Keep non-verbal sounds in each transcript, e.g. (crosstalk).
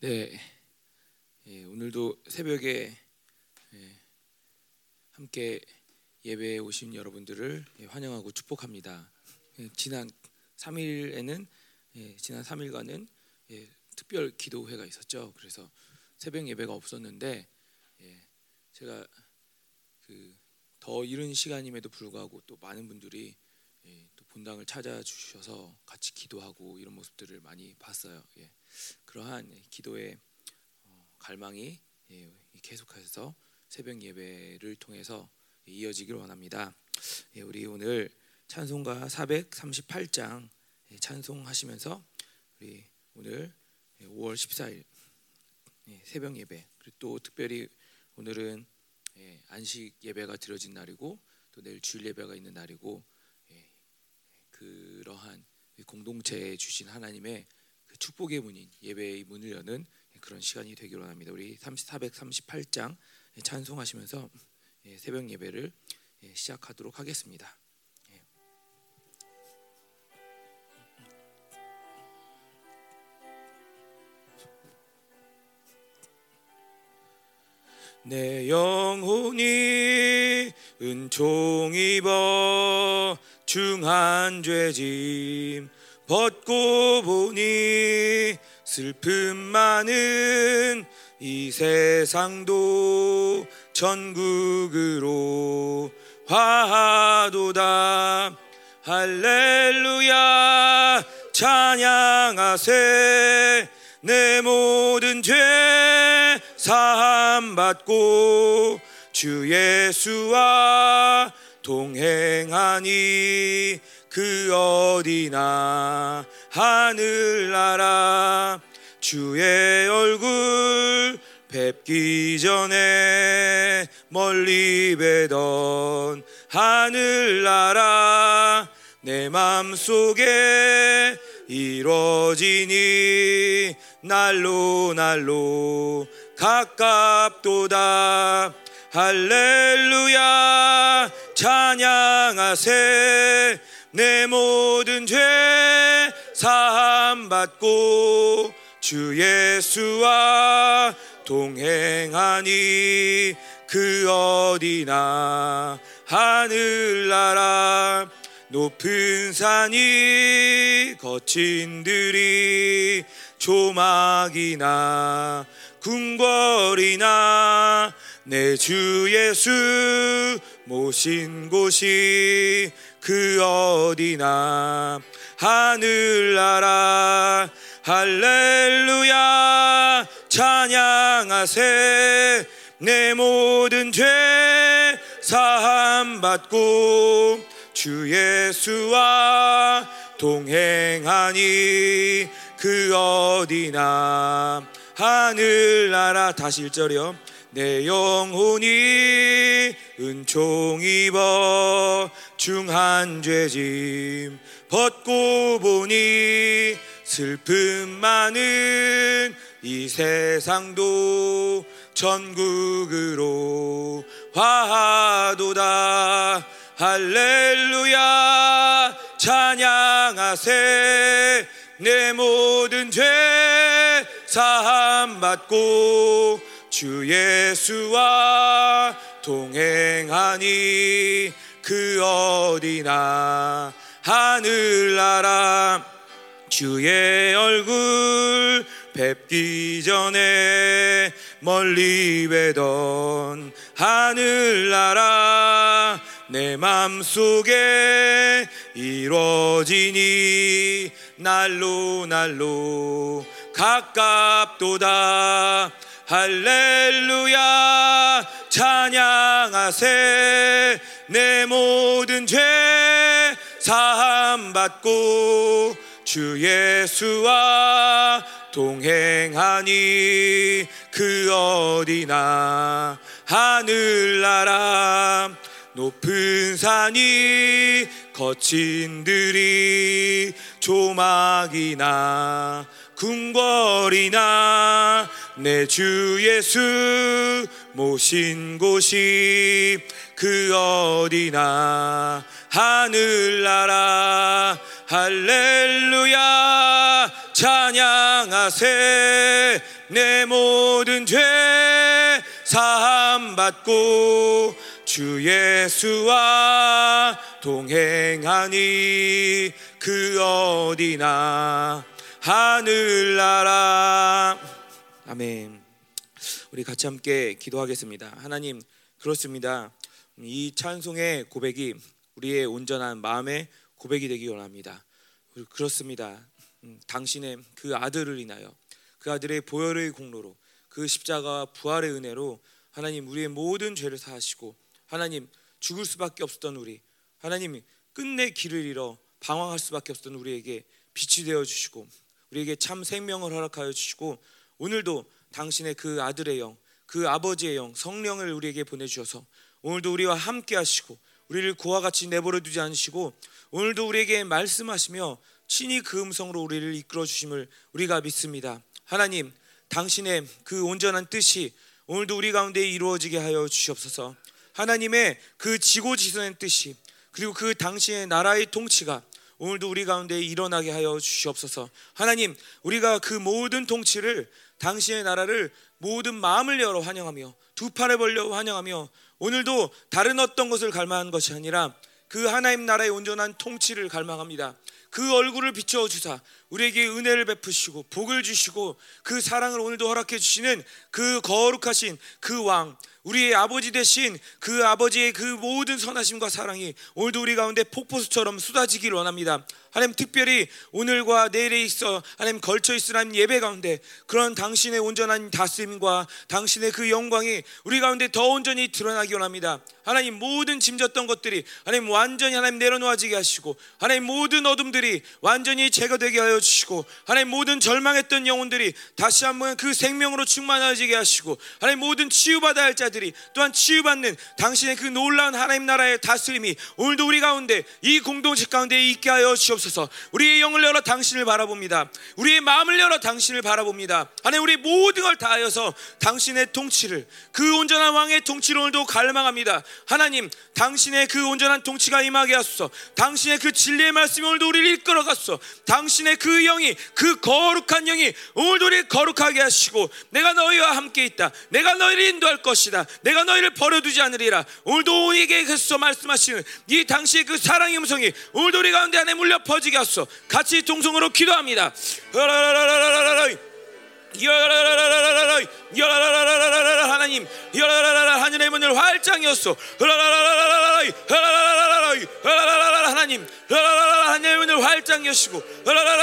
네, 예, 오늘도 새벽에 예, 함께 예배에 오신 여러분들을 예, 환영하고 축복합니다. 예, 지난 3일에는 예, 지난 3일간은 예, 특별 기도회가 있었죠. 그래서 새벽 예배가 없었는데 예, 제가 그 더 이른 시간임에도 불구하고 또 많은 분들이 본당을 찾아주셔서 같이 기도하고 이런 모습들을 많이 봤어요. 예, 그러한 기도의 어, 갈망이 예, 계속해서 새벽 예배를 통해서 이어지기를 원합니다. 예, 우리 오늘 찬송가 438장 예, 찬송하시면서 우리 오늘 5월 14일 예, 새벽 예배 그리고 또 특별히 오늘은 예, 안식 예배가 드려진 날이고 또 내일 주일 예배가 있는 날이고 예, 그러한 공동체에 주신 하나님의 그 축복의 문인 예배의 문을 여는 그런 시간이 되기를 원합니다. 우리 438장 찬송하시면서 예, 새벽 예배를 예, 시작하도록 하겠습니다. 예. 내 영혼이 은총 입어 중한 죄짐 벗고 보니 슬픔 많은 이 세상도 천국으로 화하도다. 할렐루야 찬양하세. 내 모든 죄 사함 받고 주 예수와 동행하니 그 어디나 하늘나라. 주의 얼굴 뵙기 전에 멀리 뵈던 하늘나라. 내 맘속에 이루어지니 날로 날로 가깝도다. 할렐루야 찬양하세. 내 모든 죄 사함 받고 주 예수와 동행하니 그 어디나 하늘나라 높은 산이 거친 들이 조막이나 궁궐이나 내 주 예수 모신 곳이 그 어디나 하늘나라. 할렐루야. 찬양하세. 내 모든 죄 사함 받고 주 예수와 동행하니 그 어디나 하늘나라. 다시 1절이요. 내 영혼이 은총 입어 중한 죄짐 벗고 보니 슬픔 많은 이 세상도 천국으로 화하도다. 할렐루야. 찬양하세. 내 모든 죄 사함 받고 주 예수와 동행하니 그 어디나 하늘나라. 주의 얼굴 뵙기 전에 멀리 뵈던 하늘나라. 내 맘속에 이루어지니 날로 날로 가깝도다 할렐루야 찬양하세. 내 모든 죄 사함 받고 주 예수와 동행하니 그 어디나 하늘나라 높은 산이 거친 들이 조막이나 궁궐이나 내 주 예수 모신 곳이 그 어디나 하늘나라. 할렐루야. 찬양하세. 내 모든 죄 사함 받고 주 예수와 동행하니 그 어디나 하늘나라 아멘. 우리 같이 함께 기도하겠습니다. 하나님 그렇습니다. 이 찬송의 고백이 우리의 온전한 마음의 고백이 되기 원합니다. 그렇습니다. 음, 당신의 그 아들을 인하여 그 아들의 보혈의 공로로 그 십자가 부활의 은혜로 하나님 우리의 모든 죄를 사하시고 하나님 죽을 수밖에 없었던 우리 하나님 끝내 길을 잃어 방황할 수밖에 없었던 우리에게 빛이 되어 주시고 우리에게 참 생명을 허락하여 주시고 오늘도 당신의 그 아들의 영, 그 아버지의 영, 성령을 우리에게 보내주셔서 오늘도 우리와 함께 하시고 우리를 그와 같이 내버려 두지 않으시고 오늘도 우리에게 말씀하시며 친히 그 음성으로 우리를 이끌어 주심을 우리가 믿습니다. 하나님, 당신의 그 온전한 뜻이 오늘도 우리 가운데 이루어지게 하여 주시옵소서. 하나님의 그 지고지선의 뜻이 그리고 그 당신의 나라의 통치가 오늘도 우리 가운데 일어나게 하여 주시옵소서. 하나님, 우리가 그 모든 통치를 당신의 나라를 모든 마음을 열어 환영하며 두 팔을 벌려 환영하며 오늘도 다른 어떤 것을 갈망한 것이 아니라 그 하나님 나라의 온전한 통치를 갈망합니다. 그 얼굴을 비춰 주사 우리에게 은혜를 베푸시고 복을 주시고 그 사랑을 오늘도 허락해 주시는 그 거룩하신 그 왕 우리의 아버지 대신 그 아버지의 그 모든 선하심과 사랑이 오늘도 우리 가운데 폭포수처럼 쏟아지기를 원합니다. 하나님 특별히 오늘과 내일에 있어 하나님 걸쳐 있으라 예배 가운데 그런 당신의 온전한 다스림과 당신의 그 영광이 우리 가운데 더 온전히 드러나기 원합니다. 하나님 모든 짐졌던 것들이 하나님 완전히 하나님 내려놓아지게 하시고 하나님 모든 어둠들이 완전히 제거되게 하여 주시고 하나님 모든 절망했던 영혼들이 다시 한번 그 생명으로 충만해지게 하시고 하나님 모든 치유받아야 할 자들이 또한 치유받는 당신의 그 놀라운 하나님 나라의 다스림이 오늘도 우리 가운데 이 공동체 가운데 있게 하여 주옵소서 우리의 영을 열어 당신을 바라봅니다. 우리의 마음을 열어 당신을 바라봅니다. 하나님 우리 모든 걸 다하여서 당신의 통치를 그 온전한 왕의 통치를 오늘도 갈망합니다. 하나님 당신의 그 온전한 통치가 임하게 하소서. 당신의 그 진리의 말씀이 오늘도 우리를 이끌어갔소 당신의 그 영이 그 거룩한 영이 오늘도 우리를 거룩하게 하시고 내가 너희와 함께 있다. 내가 너희를 인도할 것이다. 내가 너희를 버려두지 않으리라. 오늘도 우리에게 그래서 말씀하시는 이 당시의 그 사랑의 음성이 오늘도 우리 가운데 안에 물려 퍼 지게 하소서. 같이 동성으로 기도합니다 하나님. 하늘의 문을 활짝 열소 하나님. 하늘의 문을 활짝 여시고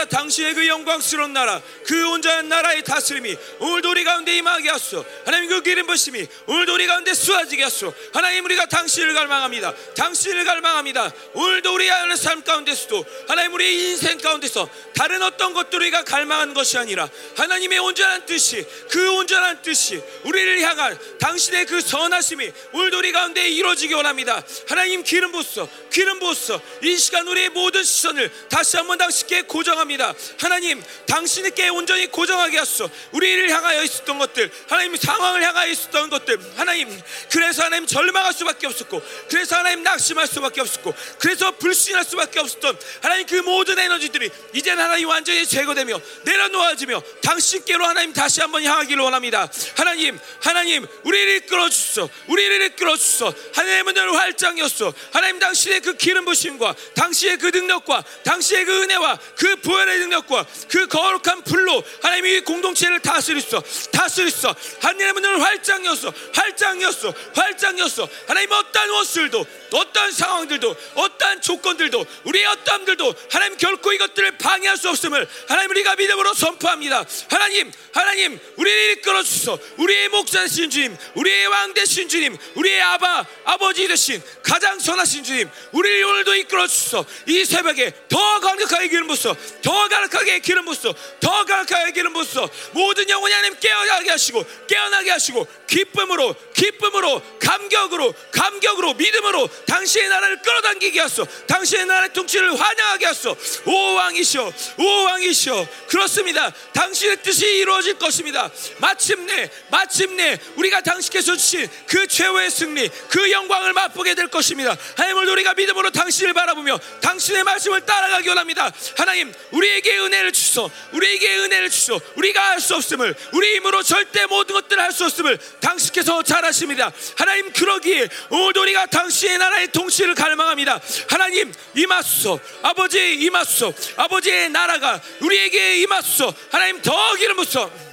당신의 그 영광스러운 나라 그 온전한 나라의 다스림이 오늘도 우리 가운데 임하게 하소 하나님 그 기름 부심이 오늘도 우리 가운데 쏟아지게 하소 하나님 우리가 당신을 갈망합니다. 당신을 갈망합니다. 오늘도 우리 하는 삶 가운데서도 하나님 우리 인생 가운데서 다른 어떤 것들 우리가 갈망하는 것이 아니라 하나님의 온전한 뜻이 그 온전한 뜻이 우리를 향한 당신의 그 선하심이 오늘도 우리 가운데 이루어지기 원합니다 하나님 기름 부으소 기름 부으소 이 시간 우리의 모든 시선을 다시 한번 당신께 고정합니다. 하나님, 당신께 온전히 고정하게 하소서. 우리를 향하여 있었던 것들, 하나님 상황을 향하여 있었던 것들, 하나님, 그래서 하나님 절망할 수밖에 없었고, 그래서 하나님 낙심할 수밖에 없었고, 그래서 불신할 수밖에 없었던 하나님 그 모든 에너지들이 이제 하나님 완전히 제거되며 내려놓아지며 당신께로 하나님 다시 한번 향하기를 원합니다. 하나님, 하나님, 우리를 이끌어 주소. 우리를 이끌어 주소. 하나님의 문을 활짝 여소. 하나님 당신의 그 기름 부심과 당신의 그 능력과 당신의 그 은혜와 그 부활의 능력과 그 거룩한 불로 하나님이 공동체를 다스리소 다스리소 하나님의 문을 활짝 열소 활짝 열소 활짝 열소 하나님 어떠한 원수들도 어떠한 상황들도 어떠한 조건들도 우리의 어떠함들도 하나님 결코 이것들을 방해할 수 없음을 하나님 우리가 믿음으로 선포합니다 하나님 하나님 우리를 이끌어 주소 우리의 목자 되신 주님 우리의 왕 되신 주님 우리의 아바 아버지 되신 가장 선하신 주님 우리를 오늘도 이끌어 주소 이 새벽에 더 강력하게 기름 부소 더 강력하게 기름 부소 더 강력하게 기름 부소 모든 영혼이 하나님 깨어나게 하시고 깨어나게 하시고 기쁨으로 기쁨으로 감격으로 감격으로 믿음으로 당신의 나라를 끌어당기게 하소 당신의 나라의 통치를 환영하게 하소 오 왕이시여 오 왕이시여. 그렇습니다. 당신의 뜻이 이루어질 것입니다. 마침 내 마침내 우리가 당신께서 주신 그 최후의 승리 그 영광을 맛보게 될 것입니다 하나님 오늘 우리가 믿음으로 당신을 바라보며 당신의 말씀을 따라가기 원합니다. 하나님 우리에게 은혜를 주소. 우리에게 은혜를 주소. 우리가 할 수 없음을 우리 힘으로 절대 모든 것들을 할 수 없음을 당신께서 잘 아십니다. 하나님 그러기에 오늘도 우리가 당신의 나라의 통치를 갈망합니다. 하나님 임하소서. 아버지 임하소서. 아버지의 나라가 우리에게 임하소서. 하나님 더 기름 부소.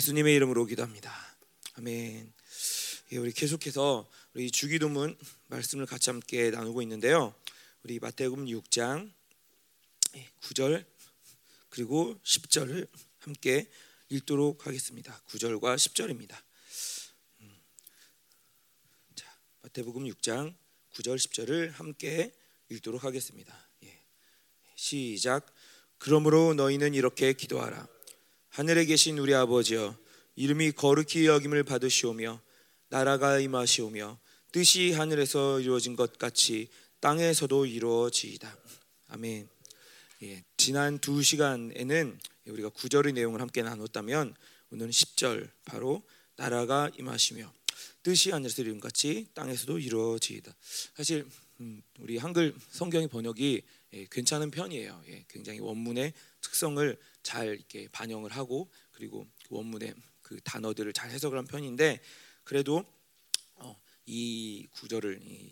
예수님의 이름으로 기도합니다. 아멘. 예, 우리 계속해서 우리 주기도문 말씀을 같이 함께 나누고 있는데요. 우리 마태복음 6장 9절 그리고 10절을 함께 읽도록 하겠습니다. 9절과 10절입니다. 자, 마태복음 6장 9절 10절을 함께 읽도록 하겠습니다. 예. 시작. 그러므로 너희는 이렇게 기도하라. 하늘에 계신 우리 아버지여 이름이 거룩히 여김을 받으시오며 나라가 임하시오며 뜻이 하늘에서 이루어진 것 같이 땅에서도 이루어지이다. 아멘. 예, 지난 두 시간에는 우리가 구절의 내용을 함께 나눴다면 오늘은 10절 바로 나라가 임하시며 뜻이 하늘에서 이룬 같이 땅에서도 이루어지이다. 사실 음, 우리 한글 성경의 번역이 예, 괜찮은 편이에요. 예, 굉장히 원문의 특성을 잘 이렇게 반영을 하고 그리고 그 원문의 그 단어들을 잘 해석을 한 편인데 그래도 어, 이 구절을 이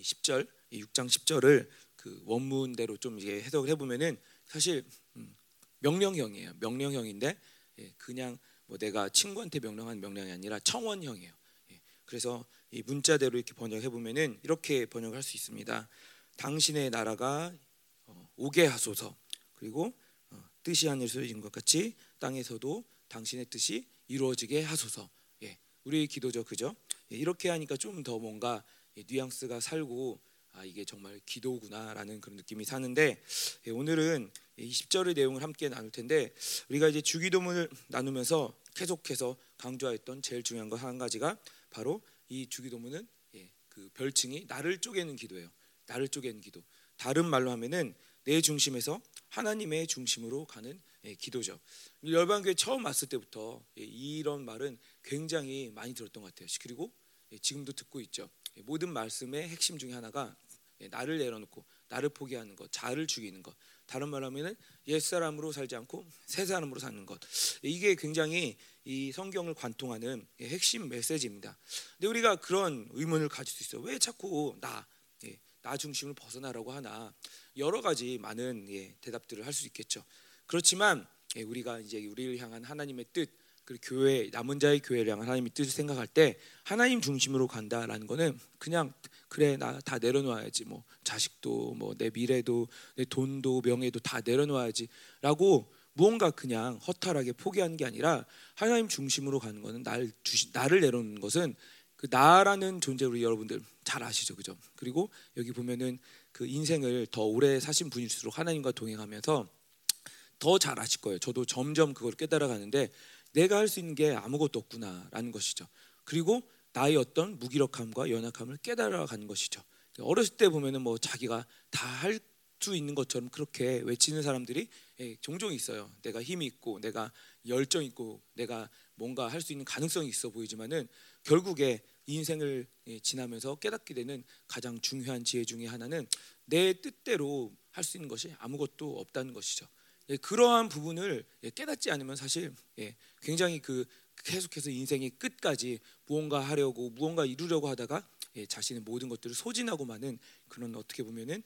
10, 절 6장 10절을 그 원문대로 좀 이제 해석을 해보면은 사실 음, 명령형이에요. 명령형인데 예, 그냥 뭐 내가 친구한테 명령한 명령이 아니라 청원형이에요. 예, 그래서 이 문자대로 이렇게 번역해 보면은 이렇게 번역할 수 있습니다. 당신의 나라가 어, 오게 하소서. 그리고 뜻이 하늘에서 이룬 것 같이 땅에서도 당신의 뜻이 이루어지게 하소서. 예, 우리 기도죠, 그죠? 예, 이렇게 하니까 좀 더 뭔가 예, 뉘앙스가 살고 아 이게 정말 기도구나라는 그런 느낌이 사는데 예, 오늘은 20절의 내용을 함께 나눌 텐데 우리가 이제 주기도문을 나누면서 계속해서 강조했던 제일 중요한 것 한 가지가 바로 이 주기도문은 예, 그 별칭이 나를 쪼개는 기도예요. 나를 쪼개는 기도. 다른 말로 하면은 내 중심에서 하나님의 중심으로 가는 예, 기도죠. 열방교회 처음 왔을 때부터 예, 이런 말은 굉장히 많이 들었던 것 같아요. 그리고 예, 지금도 듣고 있죠. 모든 말씀의 핵심 중에 하나가 나를 내려놓고 나를 포기하는 것, 자를 죽이는 것. 다른 말하면은 옛 사람으로 살지 않고 새 사람으로 사는 것. 이게 굉장히 이 성경을 관통하는 핵심 메시지입니다. 근데 우리가 그런 의문을 가질 수 있어요. 왜 자꾸 나, 나 중심을 벗어나라고 하나? 여러 가지 많은 예, 대답들을 할 수 있겠죠. 그렇지만 예, 우리가 이제 우리를 향한 하나님의 뜻, 그리고 교회 남은 자의 교회를 향한 하나님의 뜻을 생각할 때 하나님 중심으로 간다라는 거는 그냥 그래 나 다 내려놓아야지 뭐 자식도 뭐 내 미래도 내 돈도 명예도 다 내려놓아야지라고 무언가 그냥 허탈하게 포기하는 게 아니라 하나님 중심으로 가는 거는 날 주시, 나를 내려놓는 것은 그 나라는 존재 우리 여러분들 잘 아시죠, 그죠? 그리고 여기 보면은 그 인생을 더 오래 사신 분일수록 하나님과 동행하면서 더 잘 아실 거예요. 저도 점점 그걸 깨달아 가는데 내가 할 수 있는 게 아무것도 없구나라는 것이죠. 그리고 나의 어떤 무기력함과 연약함을 깨달아 가는 것이죠. 어렸을 때 보면은 뭐 자기가 다 할 수 있는 것처럼 그렇게 외치는 사람들이 예, 종종 있어요. 내가 힘이 있고 내가 열정 있고 내가 뭔가 할 수 있는 가능성이 있어 보이지만은 결국에 인생을 예, 지나면서 깨닫게 되는 가장 중요한 지혜 중에 하나는 내 뜻대로 할 수 있는 것이 아무것도 없다는 것이죠. 예, 그러한 부분을 예, 깨닫지 않으면 사실 굉장히 그 계속해서 인생의 끝까지 무언가 하려고 무언가 이루려고 하다가 자신의 모든 것들을 소진하고 마는 그런 어떻게 보면은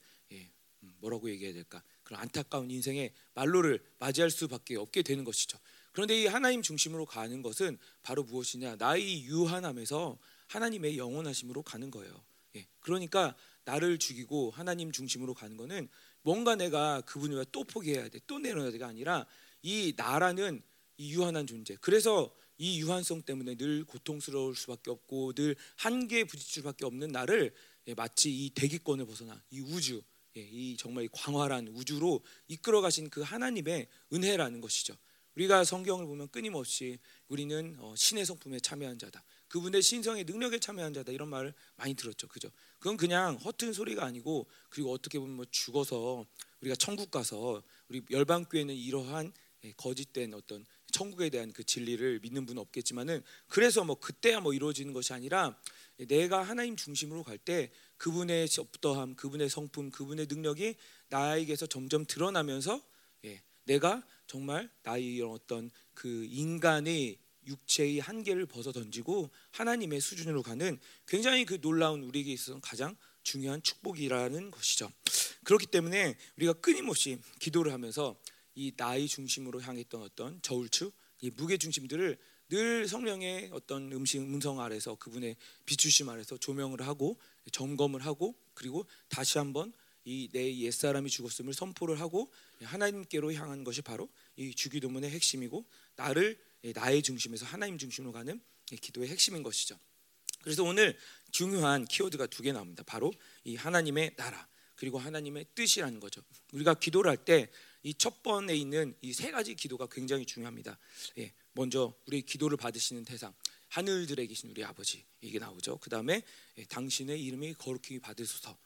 음, 뭐라고 얘기해야 될까 그런 안타까운 인생의 말로를 맞이할 수밖에 없게 되는 것이죠. 그런데 이 하나님 중심으로 가는 것은 바로 무엇이냐? 나의 유한함에서 하나님의 영원하심으로 가는 거예요. 예. 그러니까 나를 죽이고 하나님 중심으로 가는 거는 뭔가 내가 그분을 또 포기해야 돼, 또 내려야 돼가 아니라 이 나라는 이 유한한 존재. 그래서 이 유한성 때문에 늘 고통스러울 수밖에 없고 늘 한계에 부딪힐 수밖에 없는 나를 예, 마치 이 대기권을 벗어나 이 우주, 예, 이 정말 광활한 우주로 이끌어 가신 그 하나님의 은혜라는 것이죠. 우리가 성경을 보면 끊임없이 우리는 어, 신의 성품에 참여한 자다. 그분의 신성의 능력에 참여한 자다 이런 말을 많이 들었죠. 그죠? 그건 그냥 허튼 소리가 아니고 그리고 어떻게 보면 뭐 죽어서 우리가 천국 가서 우리 열방 교회는 이러한 예, 거짓된 어떤 천국에 대한 그 진리를 믿는 분은 없겠지만은 그래서 뭐 그때야 뭐 이루어지는 것이 아니라 내가 하나님 중심으로 갈 때 그분의 어떠함, 그분의 성품, 그분의 능력이 나에게서 점점 드러나면서 예, 내가 정말 나의 이런 어떤 그 인간의 육체의 한계를 벗어 던지고 하나님의 수준으로 가는 굉장히 그 놀라운 우리에게 있어서 가장 중요한 축복이라는 것이죠. 그렇기 때문에 우리가 끊임없이 기도를 하면서 이 나의 중심으로 향했던 어떤 저울추, 이 무게 중심들을 늘 성령의 어떤 음식 음성 아래서 그분의 비추심 아래서 조명을 하고 점검을 하고 그리고 다시 한번 이 내 옛사람이 죽었음을 선포를 하고 하나님께로 향한 것이 바로 이 주기도문의 핵심이고 나를 나의 중심에서 하나님 중심으로 가는 기도의 핵심인 것이죠. 그래서 오늘 중요한 키워드가 두 개 나옵니다. 바로 이 하나님의 나라 그리고 하나님의 뜻이라는 거죠. 우리가 기도를 할 때 이 첫 번에 있는 이 세 가지 기도가 굉장히 중요합니다. 예, 먼저 우리 기도를 받으시는 대상 하늘들에 계신 우리 아버지 이게 나오죠. 그 다음에 예, 당신의 이름이 거룩히 받으소서.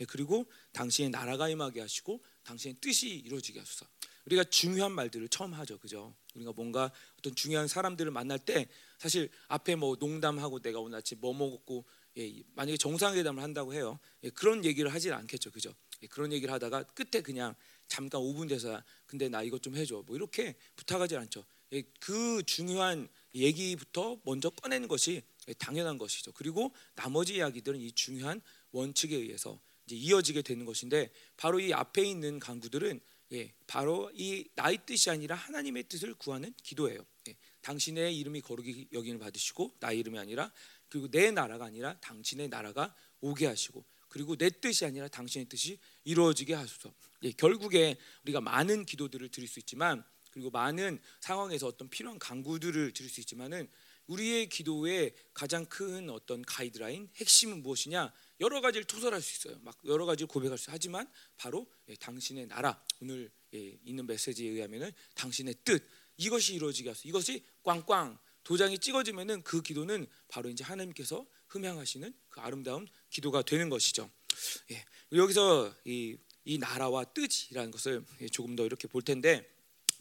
예, 그리고 당신의 나라가 임하게 하시고 당신의 뜻이 이루어지게 하소서. 우리가 중요한 말들을 처음 하죠, 그죠? 우리가 뭔가 어떤 중요한 사람들을 만날 때 사실 앞에 뭐 농담하고 내가 오늘 아침 뭐 먹었고 예, 만약에 정상회담을 한다고 해요. 예, 그런 얘기를 하지 않겠죠, 그죠? 예, 그런 얘기를 하다가 끝에 그냥 잠깐 5분 돼서 근데 나 이것 좀 해줘, 뭐 이렇게 부탁하지 않죠. 예, 그 중요한 얘기부터 먼저 꺼내는 것이 당연한 것이죠. 그리고 나머지 이야기들은 이 중요한 원칙에 의해서 이제 이어지게 되는 것인데 바로 이 앞에 있는 강구들은 예, 바로 이 나의 뜻이 아니라 하나님의 뜻을 구하는 기도예요. 예, 당신의 이름이 거룩히 여김을 받으시고 나의 이름이 아니라 그리고 내 나라가 아니라 당신의 나라가 오게 하시고 그리고 내 뜻이 아니라 당신의 뜻이 이루어지게 하소서. 예, 결국에 우리가 많은 기도들을 드릴 수 있지만 그리고 많은 상황에서 어떤 필요한 강구들을 드릴 수 있지만은 우리의 기도의 가장 큰 어떤 가이드라인 핵심은 무엇이냐? 여러 가지를 토설할 수 있어요. 막 여러 가지를 고백할 수 하지만 바로 예, 당신의 나라 오늘 예, 있는 메시지에 의하면은 당신의 뜻 이것이 이루어지게 하소. 이것이 꽝꽝 도장이 찍어지면은 그 기도는 바로 이제 하나님께서 흠양하시는 그 아름다운 기도가 되는 것이죠. 예, 여기서 이, 이 나라와 뜻이라는 것을 예, 조금 더 이렇게 볼 텐데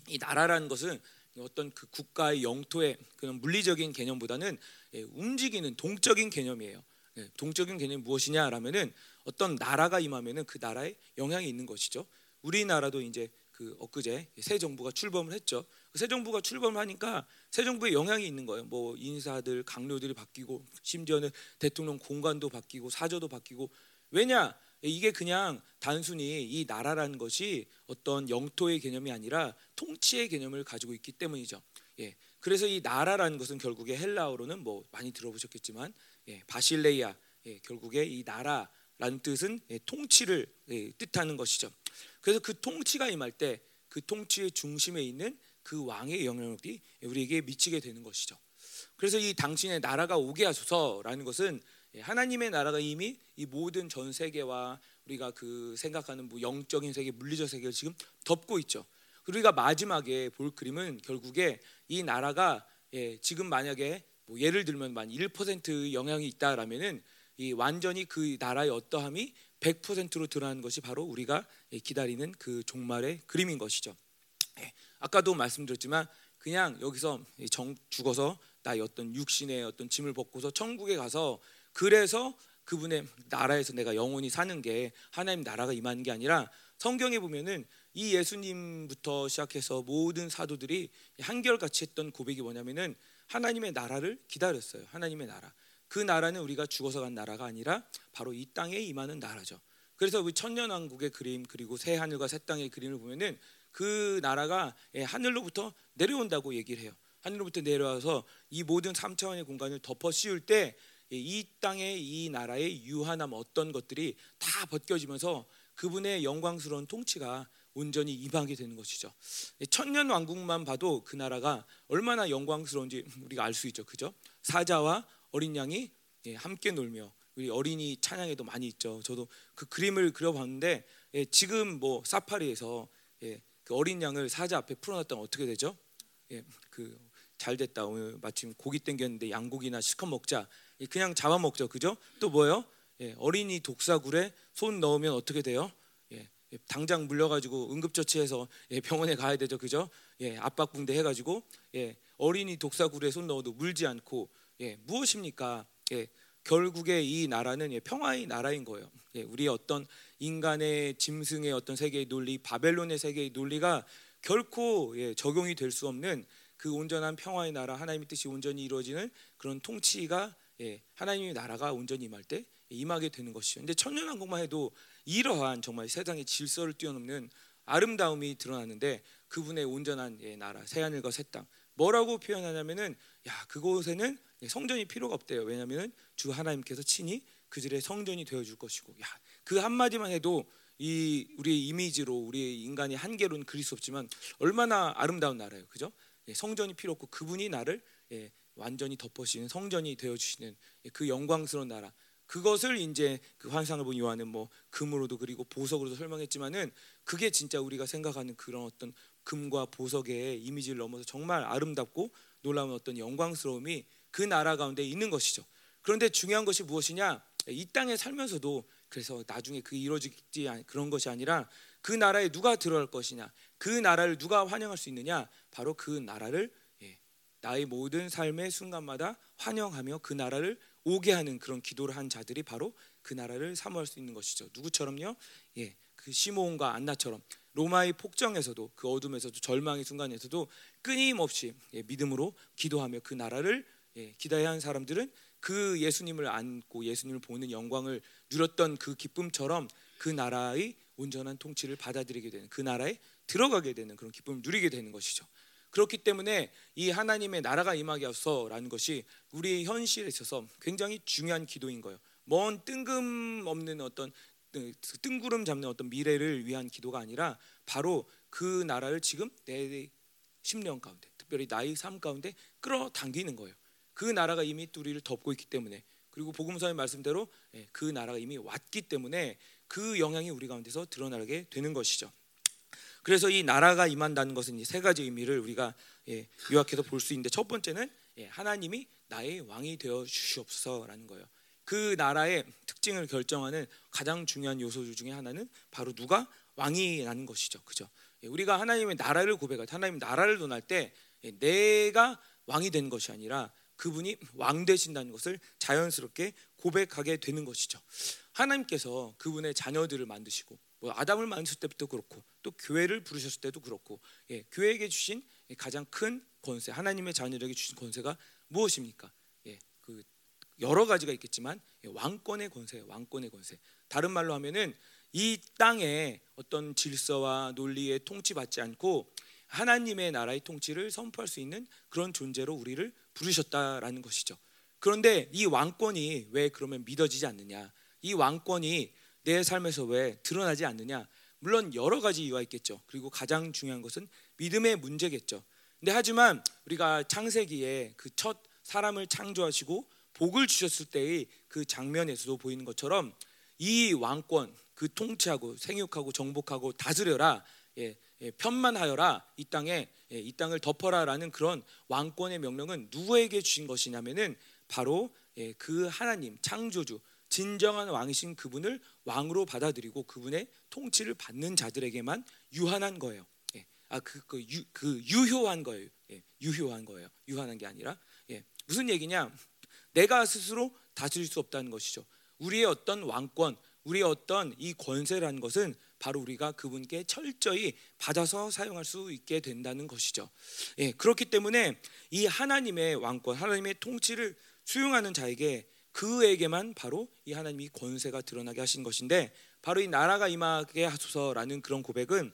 이 나라라는 것은 어떤 그 국가의 영토의 그런 물리적인 개념보다는 예, 움직이는 동적인 개념이에요. 예, 동적인 개념이 무엇이냐라면은 어떤 나라가 임하면은 그 나라에 영향이 있는 것이죠. 우리나라도 이제 그 엊그제 새 정부가 출범을 했죠. 그새 정부가 출범을 하니까 새 정부에 영향이 있는 거예요. 뭐 인사들, 강료들이 바뀌고 심지어는 대통령 공간도 바뀌고 사저도 바뀌고 왜냐? 이게 그냥 단순히 이 나라라는 것이 어떤 영토의 개념이 아니라 통치의 개념을 가지고 있기 때문이죠. 예. 그래서 이 나라라는 것은 결국에 헬라어로는 뭐 많이 들어보셨겠지만 예, 바실레이아 예, 결국에 이 나라 라는 뜻은 예, 통치를 예, 뜻하는 것이죠. 그래서 그 통치가 임할 때 그 통치의 중심에 있는 그 왕의 영향력이 우리에게 미치게 되는 것이죠. 그래서 이 당신의 나라가 오게 하소서라는 것은 예, 하나님의 나라가 이미 이 모든 전 세계와 우리가 그 생각하는 뭐 영적인 세계, 물리적 세계를 지금 덮고 있죠. 우리가 마지막에 볼 그림은 결국에 이 나라가 예, 지금 만약에 뭐 예를 들면 만 1% 영향이 있다라면은 이 완전히 그 나라의 어떠함이 100%로 드러나는 것이 바로 우리가 기다리는 그 종말의 그림인 것이죠. 예, 아까도 말씀드렸지만 그냥 여기서 정, 죽어서 나의 어떤 육신의 어떤 짐을 벗고서 천국에 가서 그래서 그분의 나라에서 내가 영원히 사는 게 하나님 나라가 임하는 게 아니라 성경에 보면은 이 예수님부터 시작해서 모든 사도들이 한결같이 했던 고백이 뭐냐면은 하나님의 나라를 기다렸어요. 하나님의 나라. 그 나라는 우리가 죽어서 간 나라가 아니라 바로 이 땅에 임하는 나라죠. 그래서 우리 천년왕국의 그림 그리고 새 하늘과 새 땅의 그림을 보면은 그 나라가 예, 하늘로부터 내려온다고 얘기를 해요. 하늘로부터 내려와서 이 모든 3차원의 공간을 덮어 씌울 때 이 땅의 이 나라의 유한함 어떤 것들이 다 벗겨지면서 그분의 영광스러운 통치가 온전히 임하게 되는 것이죠. 천년 왕국만 봐도 그 나라가 얼마나 영광스러운지 우리가 알 수 있죠. 그죠? 사자와 어린 양이 예, 함께 놀며 우리 어린이 찬양에도 많이 있죠. 저도 그 그림을 그려봤는데 예, 지금 뭐 사파리에서 예, 그 어린 양을 사자 앞에 풀어놨다면 어떻게 되죠? 예, 그 잘 됐다 오늘 마침 고기 땡겼는데 양고기나 실컷 먹자 예, 그냥 잡아 먹죠 그죠? 또 뭐예요? 예, 어린이 독사굴에 손 넣으면 어떻게 돼요? 예, 예, 당장 물려가지고 응급처치해서 예, 병원에 가야 되죠 그죠? 예, 압박붕대 해가지고 예, 어린이 독사굴에 손 넣어도 물지 않고 예, 무엇입니까? 예, 결국에 이 나라는 예, 평화의 나라인 거예요. 예, 우리의 어떤 인간의 짐승의 어떤 세계의 논리, 바벨론의 세계의 논리가 결코 예, 적용이 될 수 없는 그 온전한 평화의 나라, 하나님의 뜻이 온전히 이루어지는 그런 통치가 예, 하나님의 나라가 온전히 임할 때 임하게 되는 것이죠. 근데 천년왕국만 해도 이러한 정말 세상의 질서를 뛰어넘는 아름다움이 드러나는데 그분의 온전한 예, 나라, 새하늘과 새 땅. 뭐라고 표현하냐면은 야 그곳에는 성전이 필요가 없대요. 왜냐하면은 주 하나님께서 친히 그들의 성전이 되어줄 것이고, 야 그 한마디만 해도 이 우리의 이미지로 우리의 인간의 한계로는 그릴 수 없지만 얼마나 아름다운 나라예요, 그죠? 예, 성전이 필요 없고 그분이 나를 예, 완전히 덮어주시는 성전이 되어주시는 예, 그 영광스러운 나라. 그것을 이제 그 환상을 본 요한은 뭐 금으로도 그리고 보석으로도 설명했지만은 그게 진짜 우리가 생각하는 그런 어떤 금과 보석의 이미지를 넘어서 정말 아름답고 놀라운 어떤 영광스러움이 그 나라 가운데 있는 것이죠. 그런데 중요한 것이 무엇이냐? 이 땅에 살면서도 그래서 나중에 그 이루어지지 그런 것이 아니라 그 나라에 누가 들어갈 것이냐? 그 나라를 누가 환영할 수 있느냐? 바로 그 나라를 예, 나의 모든 삶의 순간마다 환영하며 그 나라를 오게 하는 그런 기도를 한 자들이 바로 그 나라를 사모할 수 있는 것이죠. 누구처럼요? 예, 그 시몬과 안나처럼 로마의 폭정에서도 그 어둠에서도 절망의 순간에서도 끊임없이 예, 믿음으로 기도하며 그 나라를 예, 기다려야 하는 사람들은 그 예수님을 안고 예수님을 보는 영광을 누렸던 그 기쁨처럼 그 나라의 온전한 통치를 받아들이게 되는 그 나라에 들어가게 되는 그런 기쁨을 누리게 되는 것이죠. 그렇기 때문에 이 하나님의 나라가 임하게 하소서라는 것이 우리의 현실에 있어서 굉장히 중요한 기도인 거예요. 먼 뜬금없는 어떤 뜬구름 잡는 어떤 미래를 위한 기도가 아니라 바로 그 나라를 지금 내 심령 가운데 특별히 나의 삶 가운데 끌어당기는 거예요. 그 나라가 이미 우리를 덮고 있기 때문에 그리고 복음서의 말씀대로 예, 그 나라가 이미 왔기 때문에 그 영향이 우리 가운데서 드러나게 되는 것이죠. 그래서 이 나라가 임한다는 것은 이 세 가지 의미를 우리가 예, 요약해서 볼 수 있는데 첫 번째는 예, 하나님이 나의 왕이 되어 주시옵소서라는 거예요. 그 나라의 특징을 결정하는 가장 중요한 요소 중에 하나는 바로 누가 왕이라는 것이죠. 그죠? 우리가 하나님의 나라를 고백할 때 하나님 나라를 논할 때 내가 왕이 된 것이 아니라 그분이 왕 되신다는 것을 자연스럽게 고백하게 되는 것이죠. 하나님께서 그분의 자녀들을 만드시고 뭐 아담을 만드실 때부터 그렇고 또 교회를 부르셨을 때도 그렇고 예, 교회에게 주신 가장 큰 권세 하나님의 자녀에게 주신 권세가 무엇입니까? 예, 그 여러 가지가 있겠지만 예, 왕권의 권세, 왕권의 권세. 다른 말로 하면은 이 땅에 어떤 질서와 논리에 통치받지 않고 하나님의 나라의 통치를 선포할 수 있는 그런 존재로 우리를 부르셨다라는 것이죠. 그런데 이 왕권이 왜 그러면 믿어지지 않느냐? 이 왕권이 내 삶에서 왜 드러나지 않느냐? 물론 여러 가지 이유가 있겠죠. 그리고 가장 중요한 것은 믿음의 문제겠죠. 근데 하지만 우리가 창세기에 그 첫 사람을 창조하시고 복을 주셨을 때의 그 장면에서도 보이는 것처럼 이 왕권 그 통치하고 생육하고 정복하고 다스려라 예, 예, 편만 하여라 이 땅에 예, 이 땅을 덮어라라는 그런 왕권의 명령은 누구에게 주신 것이냐면은 바로 예, 그 하나님 창조주 진정한 왕이신 그분을 왕으로 받아들이고 그분의 통치를 받는 자들에게만 유한한 거예요. 예. 아그 그, 유, 그 유효한 거예요. 예. 유효한 거예요. 유한한 게 아니라 예. 무슨 얘기냐? 내가 스스로 다스릴 수 없다는 것이죠. 우리의 어떤 왕권, 우리의 어떤 이 권세라는 것은 바로 우리가 그분께 철저히 받아서 사용할 수 있게 된다는 것이죠. 예, 그렇기 때문에 이 하나님의 왕권, 하나님의 통치를 수용하는 자에게 그에게만 바로 이 하나님이 권세가 드러나게 하신 것인데 바로 이 나라가 임하게 하소서라는 그런 고백은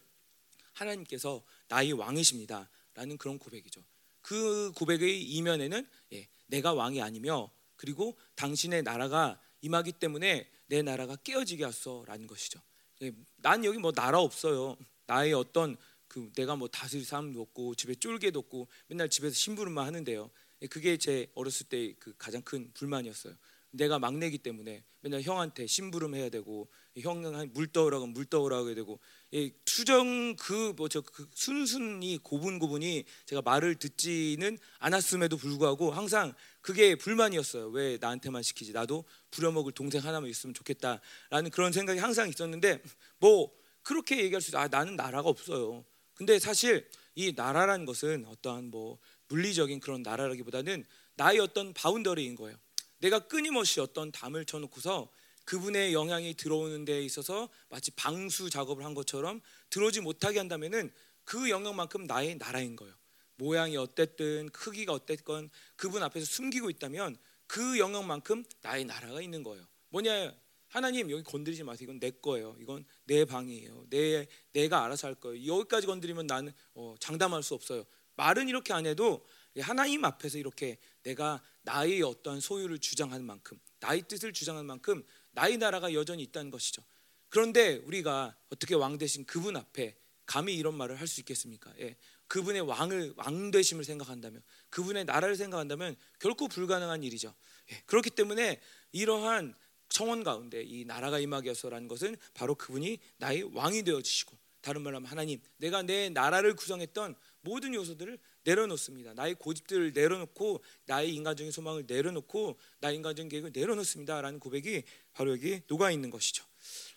하나님께서 나의 왕이십니다라는 그런 고백이죠. 그 고백의 이면에는 예, 내가 왕이 아니며 그리고 당신의 나라가 임하기 때문에 내 나라가 깨어지게 하소서라는 것이죠. 예, 난 여기 뭐 나라 없어요. 나의 어떤 그 내가 뭐 다스릴 사람도 없고 집에 쫄개도 없고 맨날 집에서 심부름만 하는데요. 예, 그게 제 어렸을 때 그 가장 큰 불만이었어요. 내가 막내기 때문에 맨날 형한테 심부름 해야 되고 형은 물 떠오라고 물 떠오라고 해야 되고 이 수정 그 뭐 저 그 순순히 고분고분이 제가 말을 듣지는 않았음에도 불구하고 항상 그게 불만이었어요. 왜 나한테만 시키지? 나도 부려먹을 동생 하나만 있으면 좋겠다라는 그런 생각이 항상 있었는데 뭐 그렇게 얘기할 수 있어. 아 나는 나라가 없어요. 근데 사실 이 나라라는 것은 어떠한 뭐 물리적인 그런 나라라기보다는 나의 어떤 boundary인 거예요. 내가 끊임없이 어떤 담을 쳐놓고서 그분의 영향이 들어오는 데 있어서 마치 방수 작업을 한 것처럼 들어오지 못하게 한다면은 그 영향만큼 나의 나라인 거예요. 모양이 어땠든 크기가 어땠건 그분 앞에서 숨기고 있다면 그 영향만큼 나의 나라가 있는 거예요. 뭐냐? 하나님 여기 건드리지 마세요. 이건 내 거예요. 이건 내 방이에요. 내 내가 알아서 할 거예요. 여기까지 건드리면 나는 어, 장담할 수 없어요. 말은 이렇게 안 해도 하나님 앞에서 이렇게 내가 나의 어떤 소유를 주장하는 만큼 나의 뜻을 주장하는 만큼 나의 나라가 여전히 있다는 것이죠. 그런데 우리가 어떻게 왕 대신 그분 앞에 감히 이런 말을 할 수 있겠습니까? 예. 그분의 왕을 왕 되심을 생각한다면 그분의 나라를 생각한다면 결코 불가능한 일이죠. 예. 그렇기 때문에 이러한 청원 가운데 이 나라가 임하게서라는 것은 바로 그분이 나의 왕이 되어 주시고 다른 말로 하면 하나님 내가 내 나라를 구성했던 모든 요소들을 내려놓습니다. 나의 고집들을 내려놓고 나의 인간적인 소망을 내려놓고 나의 인간적인 계획을 내려놓습니다라는 고백이 바로 여기 녹아 있는 것이죠.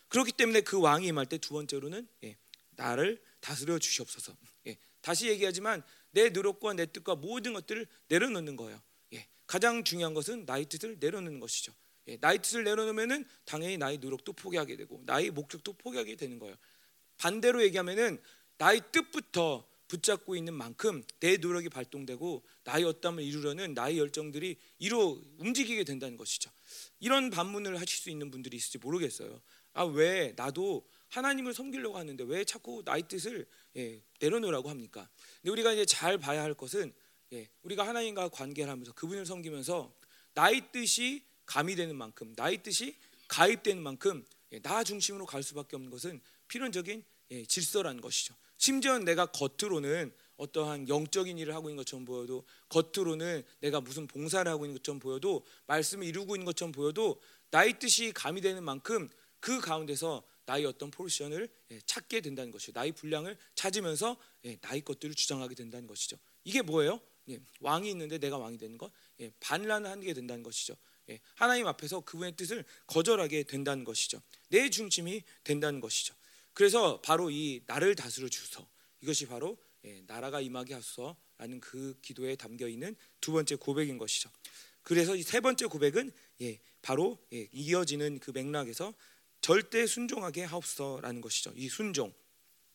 그렇기 때문에 그 왕이 임할 때 두 번째로는 예, 나를 다스려 주시옵소서. 예, 다시 얘기하지만 내 노력과 내 뜻과 모든 것들을 내려놓는 거예요. 예, 가장 중요한 것은 나의 뜻을 내려놓는 것이죠. 예, 나의 뜻을 내려놓으면은 당연히 나의 노력도 포기하게 되고 나의 목적도 포기하게 되는 거예요. 반대로 얘기하면은 나의 뜻부터 붙잡고 있는 만큼 내 노력이 발동되고 나의 어담을 이루려는 나의 열정들이 이루 움직이게 된다는 것이죠. 이런 반문을 하실 수 있는 분들이 있을지 모르겠어요. 아 왜 나도 하나님을 섬기려고 하는데 왜 자꾸 나의 뜻을 예, 내려놓으라고 합니까? 근데 우리가 이제 잘 봐야 할 것은 예, 우리가 하나님과 관계를 하면서 그분을 섬기면서 나의 뜻이 가미되는 만큼 나의 뜻이 가입되는 만큼 예, 나 중심으로 갈 수밖에 없는 것은 필연적인 예, 질서라는 것이죠. 심지어 내가 겉으로는 어떠한 영적인 일을 하고 있는 것처럼 보여도 겉으로는 내가 무슨 봉사를 하고 있는 것처럼 보여도 말씀을 이루고 있는 것처럼 보여도 나의 뜻이 가미되는 만큼 그 가운데서 나의 어떤 포지션을 예, 찾게 된다는 것이죠. 나의 분량을 찾으면서 예, 나의 것들을 주장하게 된다는 것이죠. 이게 뭐예요? 예, 왕이 있는데 내가 왕이 되는 것, 반란을 하게 된다는 것이죠. 하나님 앞에서 그분의 뜻을 거절하게 된다는 것이죠. 내 중심이 된다는 것이죠. 그래서 바로 이 나를 다스려 주소 이것이 바로 예, 나라가 임하게 하소서라는 그 기도에 담겨 있는 두 번째 고백인 것이죠. 그래서 이 세 번째 고백은 예, 바로 예, 이어지는 그 맥락에서 절대 순종하게 하옵소서라는 것이죠. 이 순종,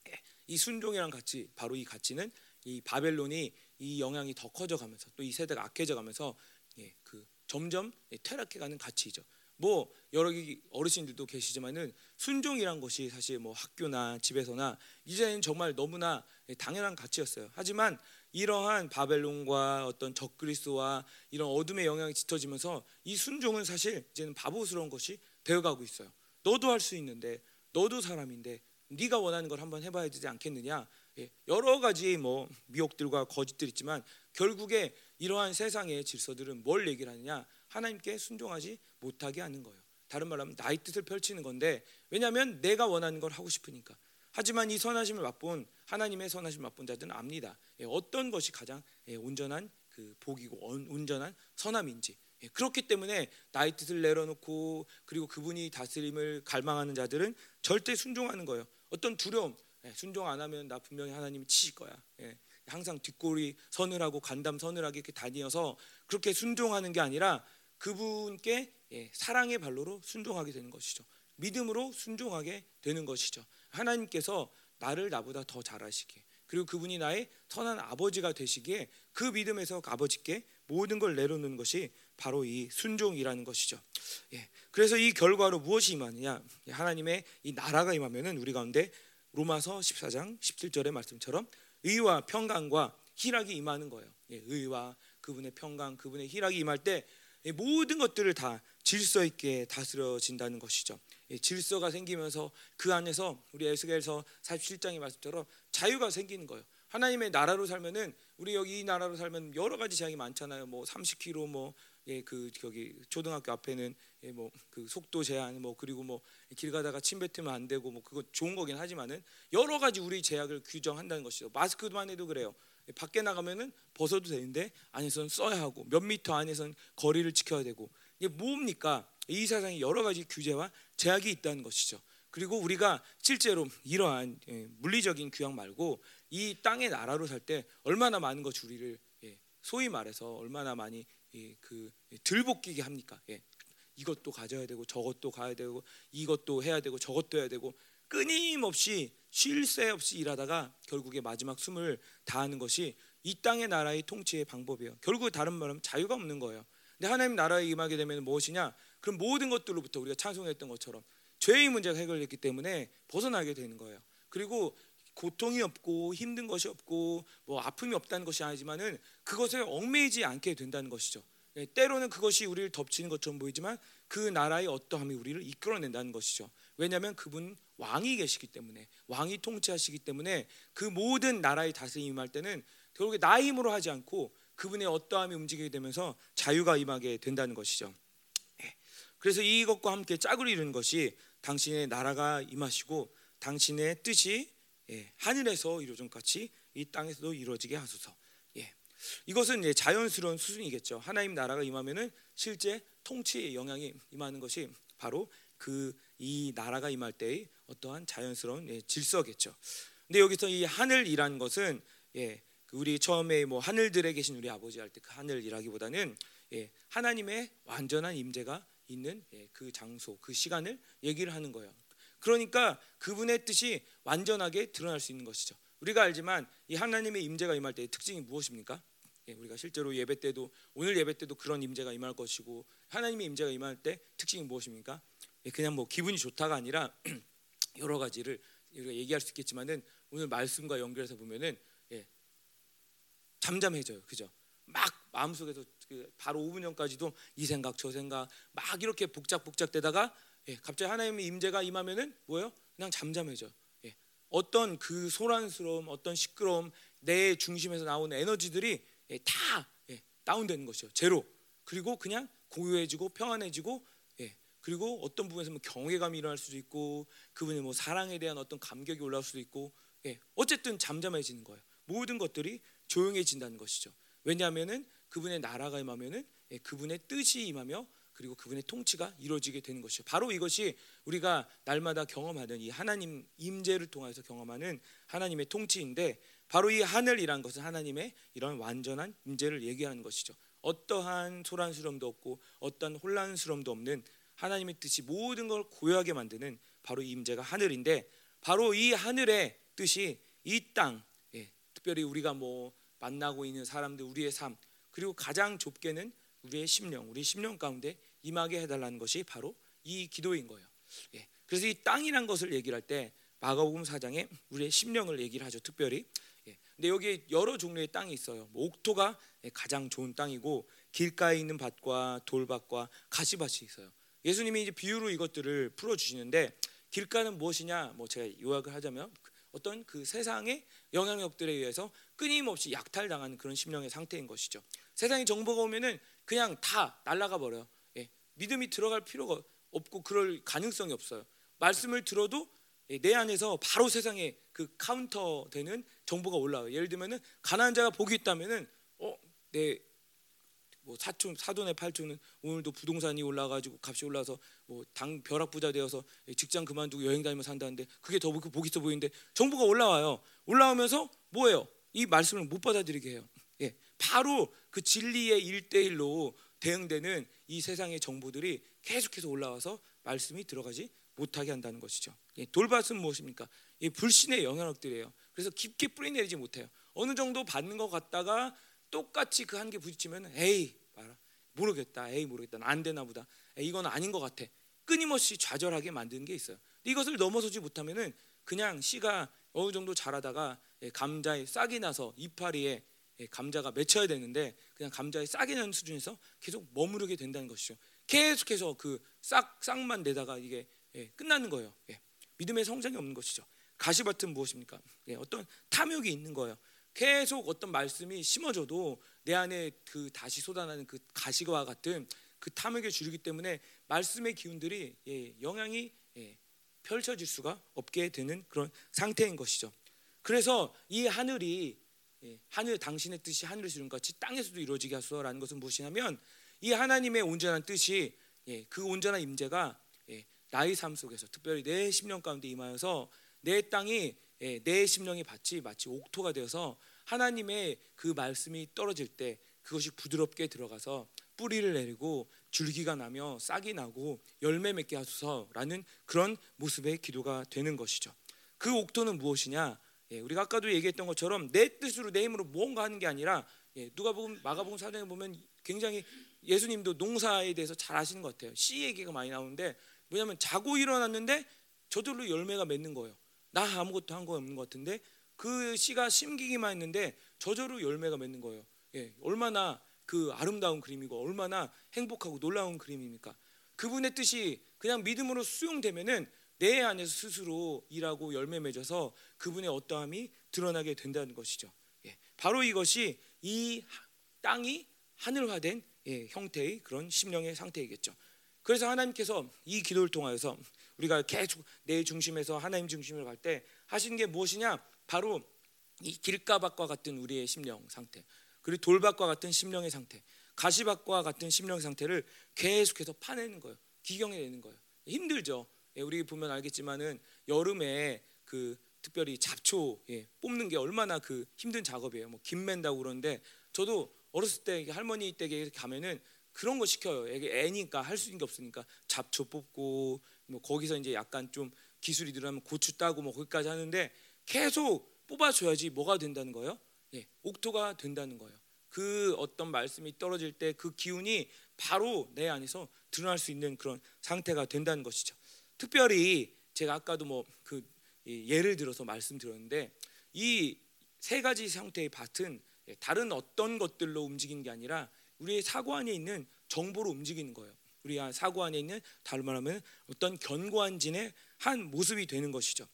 예, 이 순종이랑 같이 바로 이 가치는 이 바벨론이 이 영향이 더 커져가면서 또 이 세대가 악해져가면서 예, 그 점점 예, 퇴락해가는 가치이죠. 뭐 여러 어르신들도 계시지만은 순종이란 것이 사실 뭐 학교나 집에서나 이제는 정말 너무나 당연한 가치였어요. 하지만 이러한 바벨론과 어떤 적그리스와 이런 어둠의 영향이 짙어지면서 이 순종은 사실 이제는 바보스러운 것이 되어가고 있어요. 너도 할 수 있는데 너도 사람인데 네가 원하는 걸 한번 해봐야 되지 않겠느냐? 예, 여러 가지 뭐 미혹들과 거짓들 있지만 결국에 이러한 세상의 질서들은 뭘 얘기를 하느냐? 하나님께 순종하지 못하게 하는 거예요. 다른 말로 하면 나의 뜻을 펼치는 건데 왜냐하면 내가 원하는 걸 하고 싶으니까. 하지만 이 선하심을 맛본 하나님의 선하심 맛본 자들은 압니다. 예, 어떤 것이 가장 예, 온전한 그 복이고 온전한 선함인지. 예, 그렇기 때문에 나의 뜻을 내려놓고 그리고 그분이 다스림을 갈망하는 자들은 절대 순종하는 거예요. 어떤 두려움, 순종 안 하면 나 분명히 하나님이 치실 거야. 항상 뒷골이 서늘하고 간담 서늘하게 이렇게 다니어서 그렇게 순종하는 게 아니라 그분께 예, 사랑의 발로로 순종하게 되는 것이죠. 믿음으로 순종하게 되는 것이죠. 하나님께서 나를 나보다 더 잘하시게 그리고 그분이 나의 선한 아버지가 되시기에 그 믿음에서 아버지께 모든 걸 내려놓는 것이 바로 이 순종이라는 것이죠. 예, 그래서 이 결과로 무엇이 임하느냐? 하나님의 이 나라가 임하면은 우리 가운데 로마서 14장 17절의 말씀처럼 의와 평강과 희락이 임하는 거예요. 예, 의와 그분의 평강, 그분의 희락이 임할 때 모든 것들을 다 질서 있게 다스려진다는 것이죠. 질서가 생기면서 그 안에서 우리 에스겔서 47장의 말씀처럼 자유가 생기는 거예요. 하나님의 나라로 살면은 우리 여기 이 나라로 살면 여러 가지 제약이 많잖아요. 뭐 30km 뭐 예, 그 거기 초등학교 앞에는 예, 뭐그 속도 제한 뭐 그리고 뭐 길 가다가 침 뱉으면 안 되고 뭐 그거 좋은 거긴 하지만은 여러 가지 우리 제약을 규정한다는 것이죠. 마스크만 해도 그래요. 예, 밖에 나가면은 벗어도 되는데 안에서는 써야 하고 몇 미터 안에서는 거리를 지켜야 되고 이게 뭡니까? 이 세상에 여러 가지 규제와 제약이 있다는 것이죠. 그리고 우리가 실제로 이러한 예, 물리적인 규약 말고 이 땅의 나라로 살 때 얼마나 많은 것 우리를 예, 소위 말해서 얼마나 많이 그 들볶이게 합니까? 이것도 가져야 되고 저것도 가야 되고 이것도 해야 되고 저것도 해야 되고 끊임없이 쉴 새 없이 일하다가 결국에 마지막 숨을 다하는 것이 이 땅의 나라의 통치의 방법이에요. 결국 다른 말은 자유가 없는 거예요. 근데 하나님 나라에 임하게 되면 무엇이냐? 그럼 모든 것들로부터 우리가 찬송했던 것처럼 죄의 문제가 해결됐기 때문에 벗어나게 되는 거예요. 그리고 고통이 없고 힘든 것이 없고 뭐 아픔이 없다는 것이 아니지만은 그것에 얽매이지 않게 된다는 것이죠. 예, 때로는 그것이 우리를 덮치는 것처럼 보이지만 그 나라의 어떠함이 우리를 이끌어낸다는 것이죠. 왜냐하면 그분 왕이 계시기 때문에 왕이 통치하시기 때문에 그 모든 나라의 다스림이 임할 때는 결국에 나 힘으로 하지 않고 그분의 어떠함이 움직이게 되면서 자유가 임하게 된다는 것이죠. 예, 그래서 이것과 함께 짝을 이루는 것이 당신의 나라가 임하시고 당신의 뜻이 예, 하늘에서 이루어진 같이 이 땅에서도 이루어지게 하소서. 예. 이것은 예, 자연스러운 수준이겠죠. 하나님 나라가 임하면은 실제 통치의 영향이 임하는 것이 바로 그 이 나라가 임할 때의 어떠한 자연스러운 예, 질서겠죠. 근데 여기서 이 하늘이라는 것은 예, 그 우리 처음에 뭐 하늘들에 계신 우리 아버지 할 때 그 하늘이라기보다는 예, 하나님의 완전한 임재가 있는 예, 그 장소, 그 시간을 얘기를 하는 거예요. 그러니까 그분의 뜻이 완전하게 드러날 수 있는 것이죠. 우리가 알지만 이 하나님의 임재가 임할 때의 특징이 무엇입니까? 예, 우리가 실제로 예배 때도 오늘 예배 때도 그런 임재가 임할 것이고 하나님의 임재가 임할 때 특징이 무엇입니까? 예, 그냥 뭐 기분이 좋다가 아니라 (clears throat) 여러 가지를 우리가 얘기할 수 있겠지만은 오늘 말씀과 연결해서 보면은 예, 잠잠해져요, 그죠? 막 마음속에서 그 바로 5분 전까지도 이 생각 저 생각 막 이렇게 복작복작되다가 예, 갑자기 하나님의 임재가 임하면은 뭐예요? 그냥 잠잠해져. 예, 어떤 그 소란스러움, 어떤 시끄러움, 내 중심에서 나오는 에너지들이 예, 다 예, 다운되는 것이죠. 제로. 그리고 그냥 고요해지고 평안해지고 예, 그리고 어떤 부분에서 뭐 경외감이 일어날 수도 있고 그분의 뭐 사랑에 대한 어떤 감격이 올라올 수도 있고 예, 어쨌든 잠잠해지는 거예요. 모든 것들이 조용해진다는 것이죠. 왜냐하면은 그분의 나라가 임하면은 예, 그분의 뜻이 임하며 그리고 그분의 통치가 이루어지게 되는 것이죠. 바로 이것이 우리가 날마다 경험하는 이 하나님 임재를 통해서 경험하는 하나님의 통치인데 바로 이 하늘이란 것은 하나님의 이런 완전한 임재를 얘기하는 것이죠. 어떠한 소란스러움도 없고 어떠한 혼란스러움도 없는 하나님의 뜻이 모든 걸 고요하게 만드는 바로 이 임재가 하늘인데 바로 이 하늘의 뜻이 이 땅, 예, 특별히 우리가 뭐 만나고 있는 사람들 우리의 삶 그리고 가장 좁게는 우리의 심령, 우리 심령 가운데 임하게 해달라는 것이 바로 이 기도인 거예요. 예. 그래서 이 땅이란 것을 얘기를 할 때 마가복음 4장에 우리의 심령을 얘기를 하죠. 특별히. 예. 근데 여기 여러 종류의 땅이 있어요. 뭐 옥토가 가장 좋은 땅이고 길가에 있는 밭과 돌밭과 가시밭이 있어요. 예수님이 이제 비유로 이것들을 풀어 주시는데 길가는 무엇이냐? 뭐 제가 요약을 하자면 어떤 그 세상의 영향력들에 의해서 끊임없이 약탈당하는 그런 심령의 상태인 것이죠. 세상에 정보가 오면은 그냥 다 날아가 버려요. 믿음이 들어갈 필요가 없고 그럴 가능성이 없어요. 말씀을 들어도 예, 내 안에서 바로 세상에 그 카운터 되는 정보가 올라와요. 예를 들면은 가난한 자가 복이 있다면은 어 내 뭐 사촌 사돈의 팔촌은 오늘도 부동산이 올라가지고 값이 올라서 뭐 당 벼락 부자 되어서 직장 그만두고 여행 다니며 산다는데 그게 더 복 있어 보이는데 정보가 올라와요. 올라오면서 뭐예요? 이 말씀을 못 받아들이게 해요. 예, 바로 그 진리의 일대일로 대응되는 이 세상의 정보들이 계속해서 올라와서 말씀이 들어가지 못하게 한다는 것이죠. 예, 돌밭은 무엇입니까? 이 불신의 영향력들이에요. 그래서 깊게 뿌리내리지 못해요. 어느 정도 받는 것 같다가 똑같이 그 한계 부딪히면 에이 봐라 모르겠다 에이 모르겠다 안 되나 보다 에이, 이건 아닌 것 같아 끊임없이 좌절하게 만드는 게 있어요. 이것을 넘어서지 못하면은 그냥 씨가 어느 정도 자라다가 예, 감자에 싹이 나서 이파리에 예, 감자가 맺혀야 되는데 그냥 감자에 싹이 나는 수준에서 계속 머무르게 된다는 것이죠. 계속해서 그 싹 싹만 내다가 이게 예, 끝나는 거예요. 예. 믿음의 성장이 없는 것이죠. 가시밭은 무엇입니까? 어떤 탐욕이 있는 거예요. 계속 어떤 말씀이 심어져도 내 안에 그 다시 쏟아나는 그 가시와 같은 그 탐욕의 주르기 때문에 말씀의 기운들이 예, 영향이 예, 펼쳐질 수가 없게 되는 그런 상태인 것이죠. 그래서 이 하늘이 예, 하늘 당신의 뜻이 하늘에서 이룬 같이 땅에서도 이루어지게 하소서라는 것은 무엇이냐면 이 하나님의 온전한 뜻이 예, 그 온전한 임재가 예, 나의 삶 속에서 특별히 내 심령 가운데 임하여서 내 땅이 예, 내 심령의 밭이 마치 옥토가 되어서 하나님의 그 말씀이 떨어질 때 그것이 부드럽게 들어가서 뿌리를 내리고 줄기가 나며 싹이 나고 열매 맺게 하소서라는 그런 모습의 기도가 되는 것이죠. 그 옥토는 무엇이냐? 예, 우리가 아까도 얘기했던 것처럼 내 뜻으로 내 힘으로 무언가 하는 게 아니라 예, 누가 보면 마가복음 사장에 보면 굉장히 예수님도 농사에 대해서 잘 아시는 것 같아요. 씨 얘기가 많이 나오는데 뭐냐면 자고 일어났는데 저절로 열매가 맺는 거예요. 나 아무것도 한 거 없는 것 같은데 그 씨가 심기기만 했는데 저절로 열매가 맺는 거예요. 예, 얼마나 그 아름다운 그림이고 얼마나 행복하고 놀라운 그림입니까? 그분의 뜻이 그냥 믿음으로 수용되면은 내 안에서 스스로 일하고 열매 맺어서 그분의 어떠함이 드러나게 된다는 것이죠. 예, 바로 이것이 이 땅이 하늘화된 예, 형태의 그런 심령의 상태이겠죠. 그래서 하나님께서 이 기도를 통하여서 우리가 계속 내 중심에서 하나님 중심으로 갈때 하시는 게 무엇이냐? 바로 이 길가밭과 같은 우리의 심령 상태, 그리고 돌밭과 같은 심령의 상태, 가시밭과 같은 심령 상태를 계속해서 파내는 거예요. 기경해내는 거예요. 힘들죠. 예, 우리 보면 알겠지만은 여름에 그 특별히 잡초 예, 뽑는 게 얼마나 그 힘든 작업이에요. 뭐 김 맨다고 그러는데 저도 어렸을 때 할머니 댁에 가면은 그런 거 시켜요. 애게 애니까 할 수 있는 게 없으니까 잡초 뽑고 뭐 거기서 이제 약간 좀 기술이 들어가면 고추 따고 뭐 거기까지 하는데 계속 뽑아줘야지 뭐가 된다는 거예요? 예, 옥토가 된다는 거예요. 그 어떤 말씀이 떨어질 때 그 기운이 바로 내 안에서 드러날 수 있는 그런 상태가 된다는 것이죠. 특별히 제가 아까도 뭐 그 예를 들어서 말씀드렸는데 이 세 가지 상태의 밭은 예, 다른 어떤 것들로 움직이는 게 아니라 우리의 사고 안에 있는 정보로 움직이는 거예요. 우리 사고 안에 있는 다른 말하면 어떤 견고한 진의 한 모습이 되는 것이죠.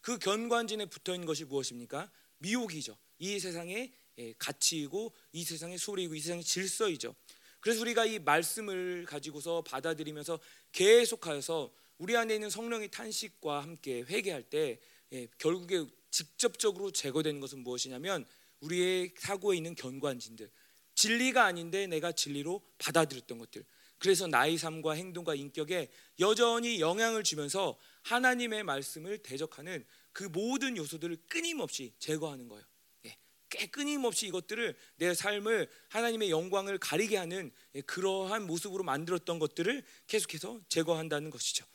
그 견고한 진에 붙어 있는 것이 무엇입니까? 미혹이죠. 이 세상의 예, 가치이고 이 세상의 소리이고 이 세상의 질서이죠. 그래서 우리가 이 말씀을 가지고서 받아들이면서 계속하여서 우리 안에 있는 성령의 탄식과 함께 회개할 때 예, 결국에 직접적으로 제거되는 것은 무엇이냐면 우리의 사고에 있는 견고한 진들 진리가 아닌데 내가 진리로 받아들였던 것들 그래서 나의 삶과 행동과 인격에 여전히 영향을 주면서 하나님의 말씀을 대적하는 그 모든 요소들을 끊임없이 제거하는 거예요. 예, 끊임없이 이것들을 내 삶을 하나님의 영광을 가리게 하는 예, 그러한 모습으로 만들었던 것들을 계속해서 제거한다는 것이죠.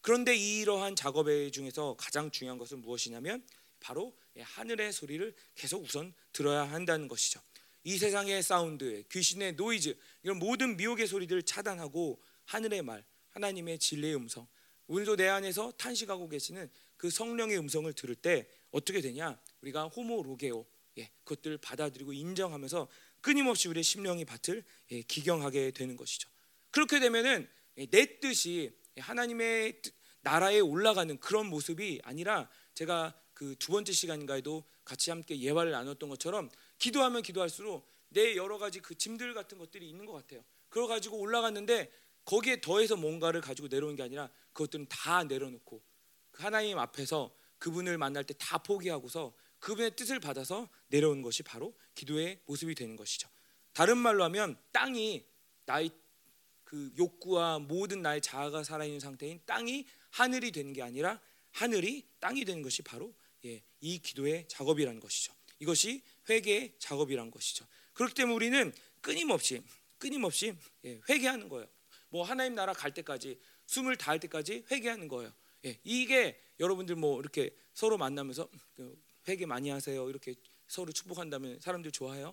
그런데 이러한 작업의 중에서 가장 중요한 것은 무엇이냐면 바로 예, 하늘의 소리를 계속 우선 들어야 한다는 것이죠. 이 세상의 사운드, 귀신의 노이즈 이런 모든 미혹의 소리들을 차단하고 하늘의 말, 하나님의 진리의 음성, 오늘도 내 안에서 탄식하고 계시는 그 성령의 음성을 들을 때 어떻게 되냐? 우리가 호모로게오, 예, 그것들을 받아들이고 인정하면서 끊임없이 우리의 심령이 밭을 예, 기경하게 되는 것이죠. 그렇게 되면은 예, 내 뜻이 하나님의 나라에 올라가는 그런 모습이 아니라 제가 그 두 번째 시간인가에도 같이 함께 예화를 나눴던 것처럼 기도하면 기도할수록 내 여러 가지 그 짐들 같은 것들이 있는 것 같아요. 그걸 가지고 올라갔는데 거기에 더해서 뭔가를 가지고 내려오는 게 아니라 그것들은 다 내려놓고 그 하나님 앞에서 그분을 만날 때 다 포기하고서 그분의 뜻을 받아서 내려오는 것이 바로 기도의 모습이 되는 것이죠. 다른 말로 하면 땅이 나의 그 욕구와 모든 나의 자아가 살아있는 상태인 땅이 하늘이 되는 게 아니라 하늘이 땅이 되는 것이 바로 예, 이 기도의 작업이라는 것이죠. 이것이 회개의 작업이라는 것이죠. 그렇기 때문에 우리는 끊임없이 끊임없이 예, 회개하는 거예요. 뭐 하나님 나라 갈 때까지 숨을 다할 때까지 회개하는 거예요. 예, 이게 여러분들 뭐 이렇게 서로 만나면서 그 회개 많이 하세요. 이렇게 서로 축복한다면 사람들 좋아해요?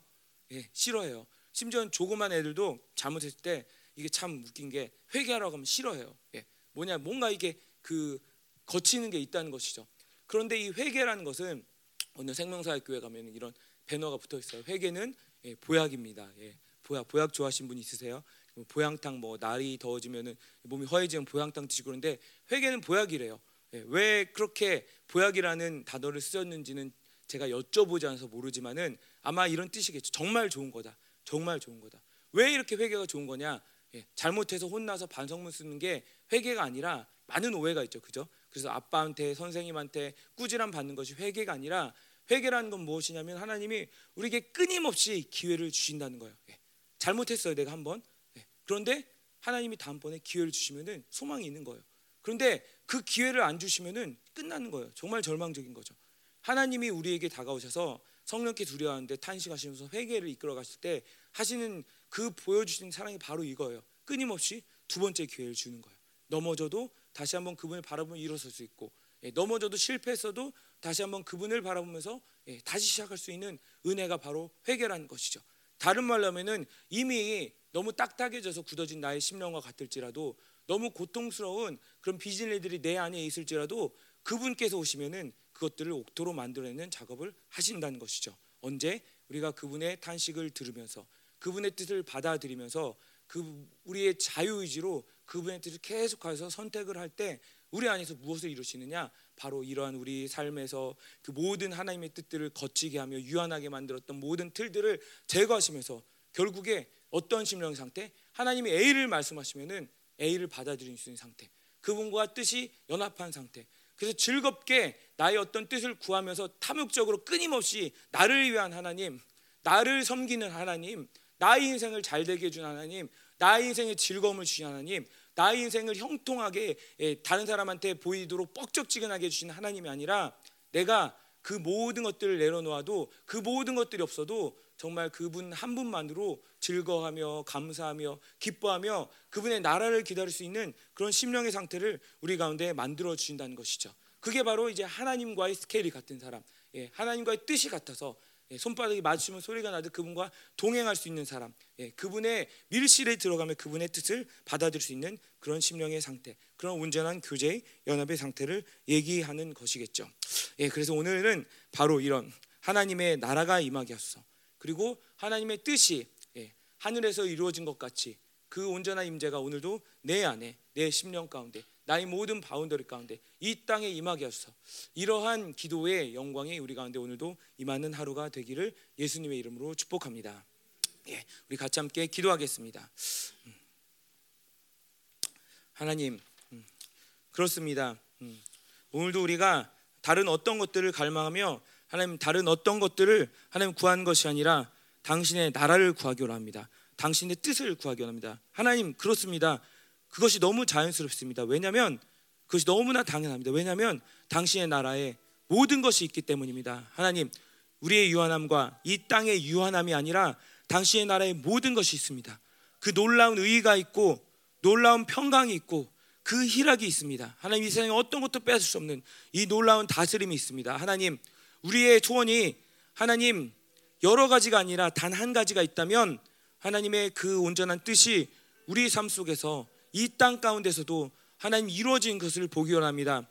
예, 싫어해요. 심지어 조그만 애들도 잘못했을 때 이게 참 웃긴 게 회개하라고 하면 싫어해요. 예. 뭐냐 뭔가 이게 그 거치는 게 있다는 것이죠. 그런데 이 회개라는 것은 오늘 생명사회교회 가면 이런 배너가 붙어 있어요. 회개는 예, 보약입니다. 예. 보약 보약 좋아하시는 분 있으세요? 뭐 보양탕 뭐 날이 더워지면은 몸이 허해지면 보양탕 드시고 그런데 회개는 보약이래요. 예. 왜 그렇게 보약이라는 단어를 쓰셨는지는 제가 여쭤보지 않아서 모르지만은 아마 이런 뜻이겠죠. 정말 좋은 거다. 정말 좋은 거다. 왜 이렇게 회개가 좋은 거냐? 예, 잘못해서 혼나서 반성문 쓰는 게 회개가 아니라 많은 오해가 있죠. 그죠? 그래서 아빠한테 선생님한테 꾸지람 받는 것이 회개가 아니라 회개라는 건 무엇이냐면 하나님이 우리에게 끊임없이 기회를 주신다는 거예요. 예, 잘못했어요. 내가 한번. 예, 그런데 하나님이 다음번에 기회를 주시면은 소망이 있는 거예요. 그런데 그 기회를 안 주시면은 끝나는 거예요. 정말 절망적인 거죠. 하나님이 우리에게 다가오셔서 성령께 두려워하는데 탄식하시면서 회개를 이끌어 갔을 때 하시는 그 보여주신 사랑이 바로 이거예요. 끊임없이 두 번째 기회를 주는 거예요. 넘어져도 다시 한번 그분을 바라보면 일어설 수 있고 예, 넘어져도 실패했어도 다시 한번 그분을 바라보면서 예, 다시 시작할 수 있는 은혜가 바로 회개라는 것이죠. 다른 말로 하면은 이미 너무 딱딱해져서 굳어진 나의 심령과 같을지라도 너무 고통스러운 그런 비진리들이 내 안에 있을지라도 그분께서 오시면은 그것들을 옥토로 만들어내는 작업을 하신다는 것이죠. 언제 우리가 그분의 탄식을 들으면서 그분의 뜻을 받아들이면서 그 우리의 자유의지로 그분의 뜻을 계속해서 선택을 할 때 우리 안에서 무엇을 이루시느냐? 바로 이러한 우리 삶에서 그 모든 하나님의 뜻들을 거치게 하며 유한하게 만들었던 모든 틀들을 제거하시면서 결국에 어떤 심령 상태? 하나님이 A를 말씀하시면은 A를 받아들일 수 있는 상태. 그분과 뜻이 연합한 상태. 그래서 즐겁게 나의 어떤 뜻을 구하면서 탐욕적으로 끊임없이 나를 위한 하나님, 나를 섬기는 하나님, 나의 인생을 잘 되게 해준 하나님, 나의 인생에 즐거움을 주신 하나님, 나의 인생을 형통하게 예, 다른 사람한테 보이도록 뻑적지근하게 해주신 하나님이 아니라 내가 그 모든 것들을 내려놓아도 그 모든 것들이 없어도 정말 그분 한 분만으로 즐거워하며 감사하며 기뻐하며 그분의 나라를 기다릴 수 있는 그런 심령의 상태를 우리 가운데 만들어 주신다는 것이죠. 그게 바로 이제 하나님과의 스케일이 같은 사람, 예, 하나님과의 뜻이 같아서 예, 손바닥이 맞추면 소리가 나듯 그분과 동행할 수 있는 사람, 예, 그분의 밀실에 들어가면 그분의 뜻을 받아들일 수 있는 그런 심령의 상태, 그런 온전한 교제의 연합의 상태를 얘기하는 것이겠죠. 예, 그래서 오늘은 바로 이런 하나님의 나라가 임하게 하소서. 그리고 하나님의 뜻이 예, 하늘에서 이루어진 것 같이 그 온전한 임재가 오늘도 내 안에 내 심령 가운데 나의 모든 boundary 가운데 이 땅에 임하게 하소서. 이러한 기도의 영광이 우리 가운데 오늘도 임하는 하루가 되기를 예수님의 이름으로 축복합니다. 예, 우리 같이 함께 기도하겠습니다. 음. 하나님, 음, 그렇습니다. 음, 오늘도 우리가 다른 어떤 것들을 갈망하며 하나님 다른 어떤 것들을 하나님 구한 것이 아니라 당신의 나라를 구하기 원합니다. 당신의 뜻을 구하기 원합니다. 하나님 그렇습니다. 그것이 너무 자연스럽습니다. 왜냐하면 그것이 너무나 당연합니다. 왜냐하면 당신의 나라에 모든 것이 있기 때문입니다. 하나님, 우리의 유한함과 이 땅의 유한함이 아니라 당신의 나라에 모든 것이 있습니다. 그 놀라운 의의가 있고 놀라운 평강이 있고 그 희락이 있습니다. 하나님 이 세상에 어떤 것도 빼앗을 수 없는 이 놀라운 다스림이 있습니다. 하나님, 우리의 초원이 하나님 여러 가지가 아니라 단 한 가지가 있다면 하나님의 그 온전한 뜻이 우리 삶 속에서 이 땅 가운데서도 하나님 이루어진 것을 보기 원합니다.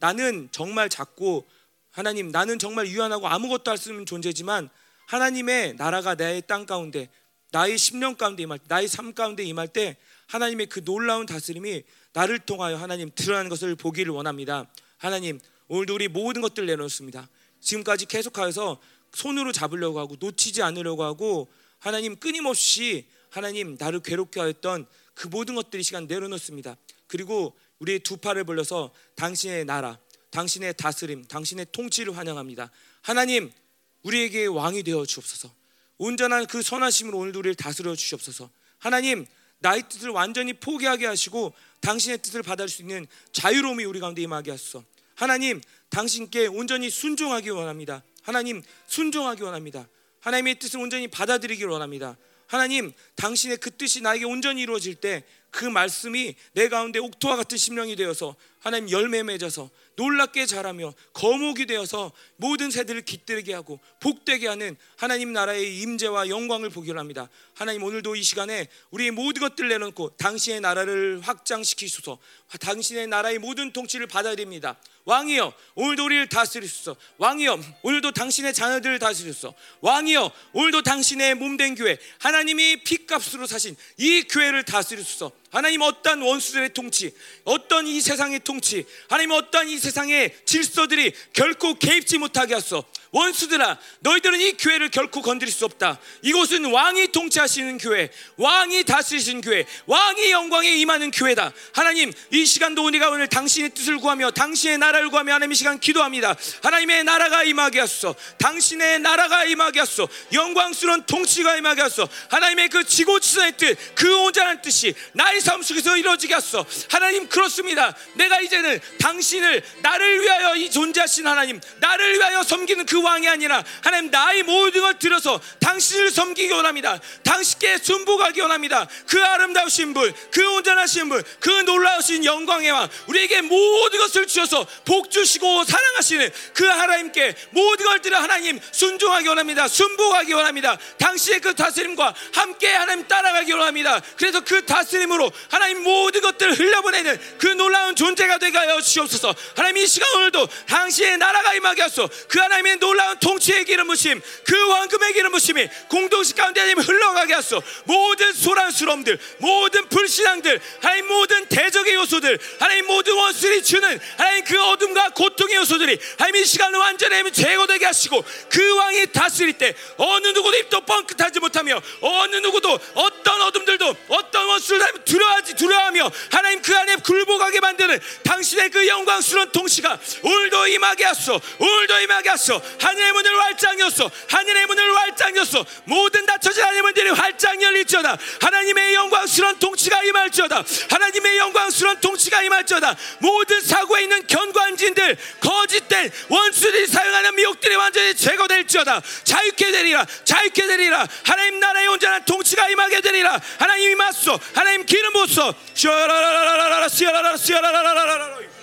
나는 정말 작고 하나님 나는 정말 유한하고 아무것도 할 수 없는 존재지만 하나님의 나라가 나의 땅 가운데 나의 심령 가운데 임할 때 나의 삶 가운데 임할 때 하나님의 그 놀라운 다스림이 나를 통하여 하나님 드러나는 것을 보기를 원합니다. 하나님 오늘도 우리 모든 것들을 내놓습니다. 지금까지 계속하여서 손으로 잡으려고 하고 놓치지 않으려고 하고 하나님 끊임없이 하나님 나를 괴롭게 하였던 그 모든 것들이 시간 내려놓습니다. 그리고 우리의 두 팔을 벌려서 당신의 나라, 당신의 다스림, 당신의 통치를 환영합니다. 하나님, 우리에게 왕이 되어 주옵소서. 온전한 그 선하심으로 오늘도 우리를 다스려 주시옵소서. 하나님, 나의 뜻을 완전히 포기하게 하시고 당신의 뜻을 받을 수 있는 자유로움이 우리 가운데 임하게 하소서. 하나님, 당신께 온전히 순종하기 원합니다. 하나님, 순종하기 원합니다. 하나님의 뜻을 온전히 받아들이기 원합니다. 하나님, 당신의 그 뜻이 나에게 온전히 이루어질 때 그 말씀이 내 가운데 옥토와 같은 심령이 되어서 하나님 열매 맺어서 놀랍게 자라며 거목이 되어서 모든 새들을 깃들게 하고 복되게 하는 하나님 나라의 임재와 영광을 보기를 합니다. 하나님 오늘도 이 시간에 우리의 모든 것들을 내놓고 당신의 나라를 확장시키소서. 당신의 나라의 모든 통치를 받아야 됩니다. 왕이여 오늘도 우리를 다스리소서 왕이여 오늘도 당신의 자녀들을 다스리소서 왕이여 오늘도 당신의 몸된 교회 하나님이 피값으로 사신 이 교회를 다스리소서 하나님 어떤 원수들의 통치 어떤 이 세상의 통치 하나님 어떤 이 세상의 질서들이 결코 개입지 못하게 하소서 원수들아 너희들은 이 교회를 결코 건드릴 수 없다. 이곳은 왕이 통치하시는 교회 왕이 다스리시는 교회 왕이 영광에 임하는 교회다. 하나님 이 시간도 우리가 오늘 당신의 뜻을 구하며 당신의 나라를 구하며 하나님 이 시간 기도합니다. 하나님의 나라가 임하게 하소서. 당신의 나라가 임하게 하소서. 영광스러운 통치가 임하게 하소서. 하나님의 그 지고지선의 뜻 그 온전한 뜻이 나의 삶 속에서 이루어지게 하소서. 하나님 그렇습니다. 내가 이제는 당신을 나를 위하여 이 존재하신 하나님 나를 위하여 섬기는 그 왕이 아니라 하나님 나의 모든 걸 들어서 당신을 섬기기 원합니다. 당신께 순복하기 원합니다. 그 아름다우신 분 그 온전하신 분 그 놀라우신 영광의 왕 우리에게 모든 것을 주셔서 복 주시고 사랑하시는 그 하나님께 모든 걸 들어 하나님 순종하기 원합니다. 순복하기 원합니다. 당신의 그 다스림과 함께 하나님 따라가기 원합니다. 그래서 그 다스림으로 하나님 모든 것들을 흘려보내는 그 놀라운 존재가 되게 하여 주옵소서. 하나님 이 시간 오늘도 당신의 나라가 임하게 하소 그 하나님의 놀라운 통치의 기름 부심 그 황금의 기름 부심이 공동식 가운데 하나님 흘러가게 하소. 모든 소란스러움들 모든 불신앙들 하나님 모든 대적의 요소들 하나님 모든 원수들이 주는 하나님 그 어둠과 고통의 요소들이 하나님 이 시간을 완전히 제거되게 하시고 그 왕이 다스릴 때 어느 누구도 입도 뻥끗하지 못하며 어느 누구도 어떤 어둠들도 어떤 원수를 두려워하지 두려워하며 하나님 그 안에 굴복하게 만드는 당신의 그 영광스러운 통치가 오늘도 임하게 하소 오늘도 임하게 하소 하늘의 문을 활짝 여소. 하늘의 문을 활짝 여소. 모든 닫혀진 하늘의 문들이 활짝 열릴지어다. 하나님의 영광스러운 통치가 임할지어다. 하나님의 영광스러운 통치가 임할지어다. 모든 사고에 있는 견관진들 거짓된 원수들이 사용하는 미혹들이 완전히 제거될지어다. 자유케 되리라. 자유케 되리라. 하나님 나라의 온전한 통치가 임하게 되리라. 하나님 임하소. 하나님 기름 부소. 시라라라라라라 시라라라 시라라라라라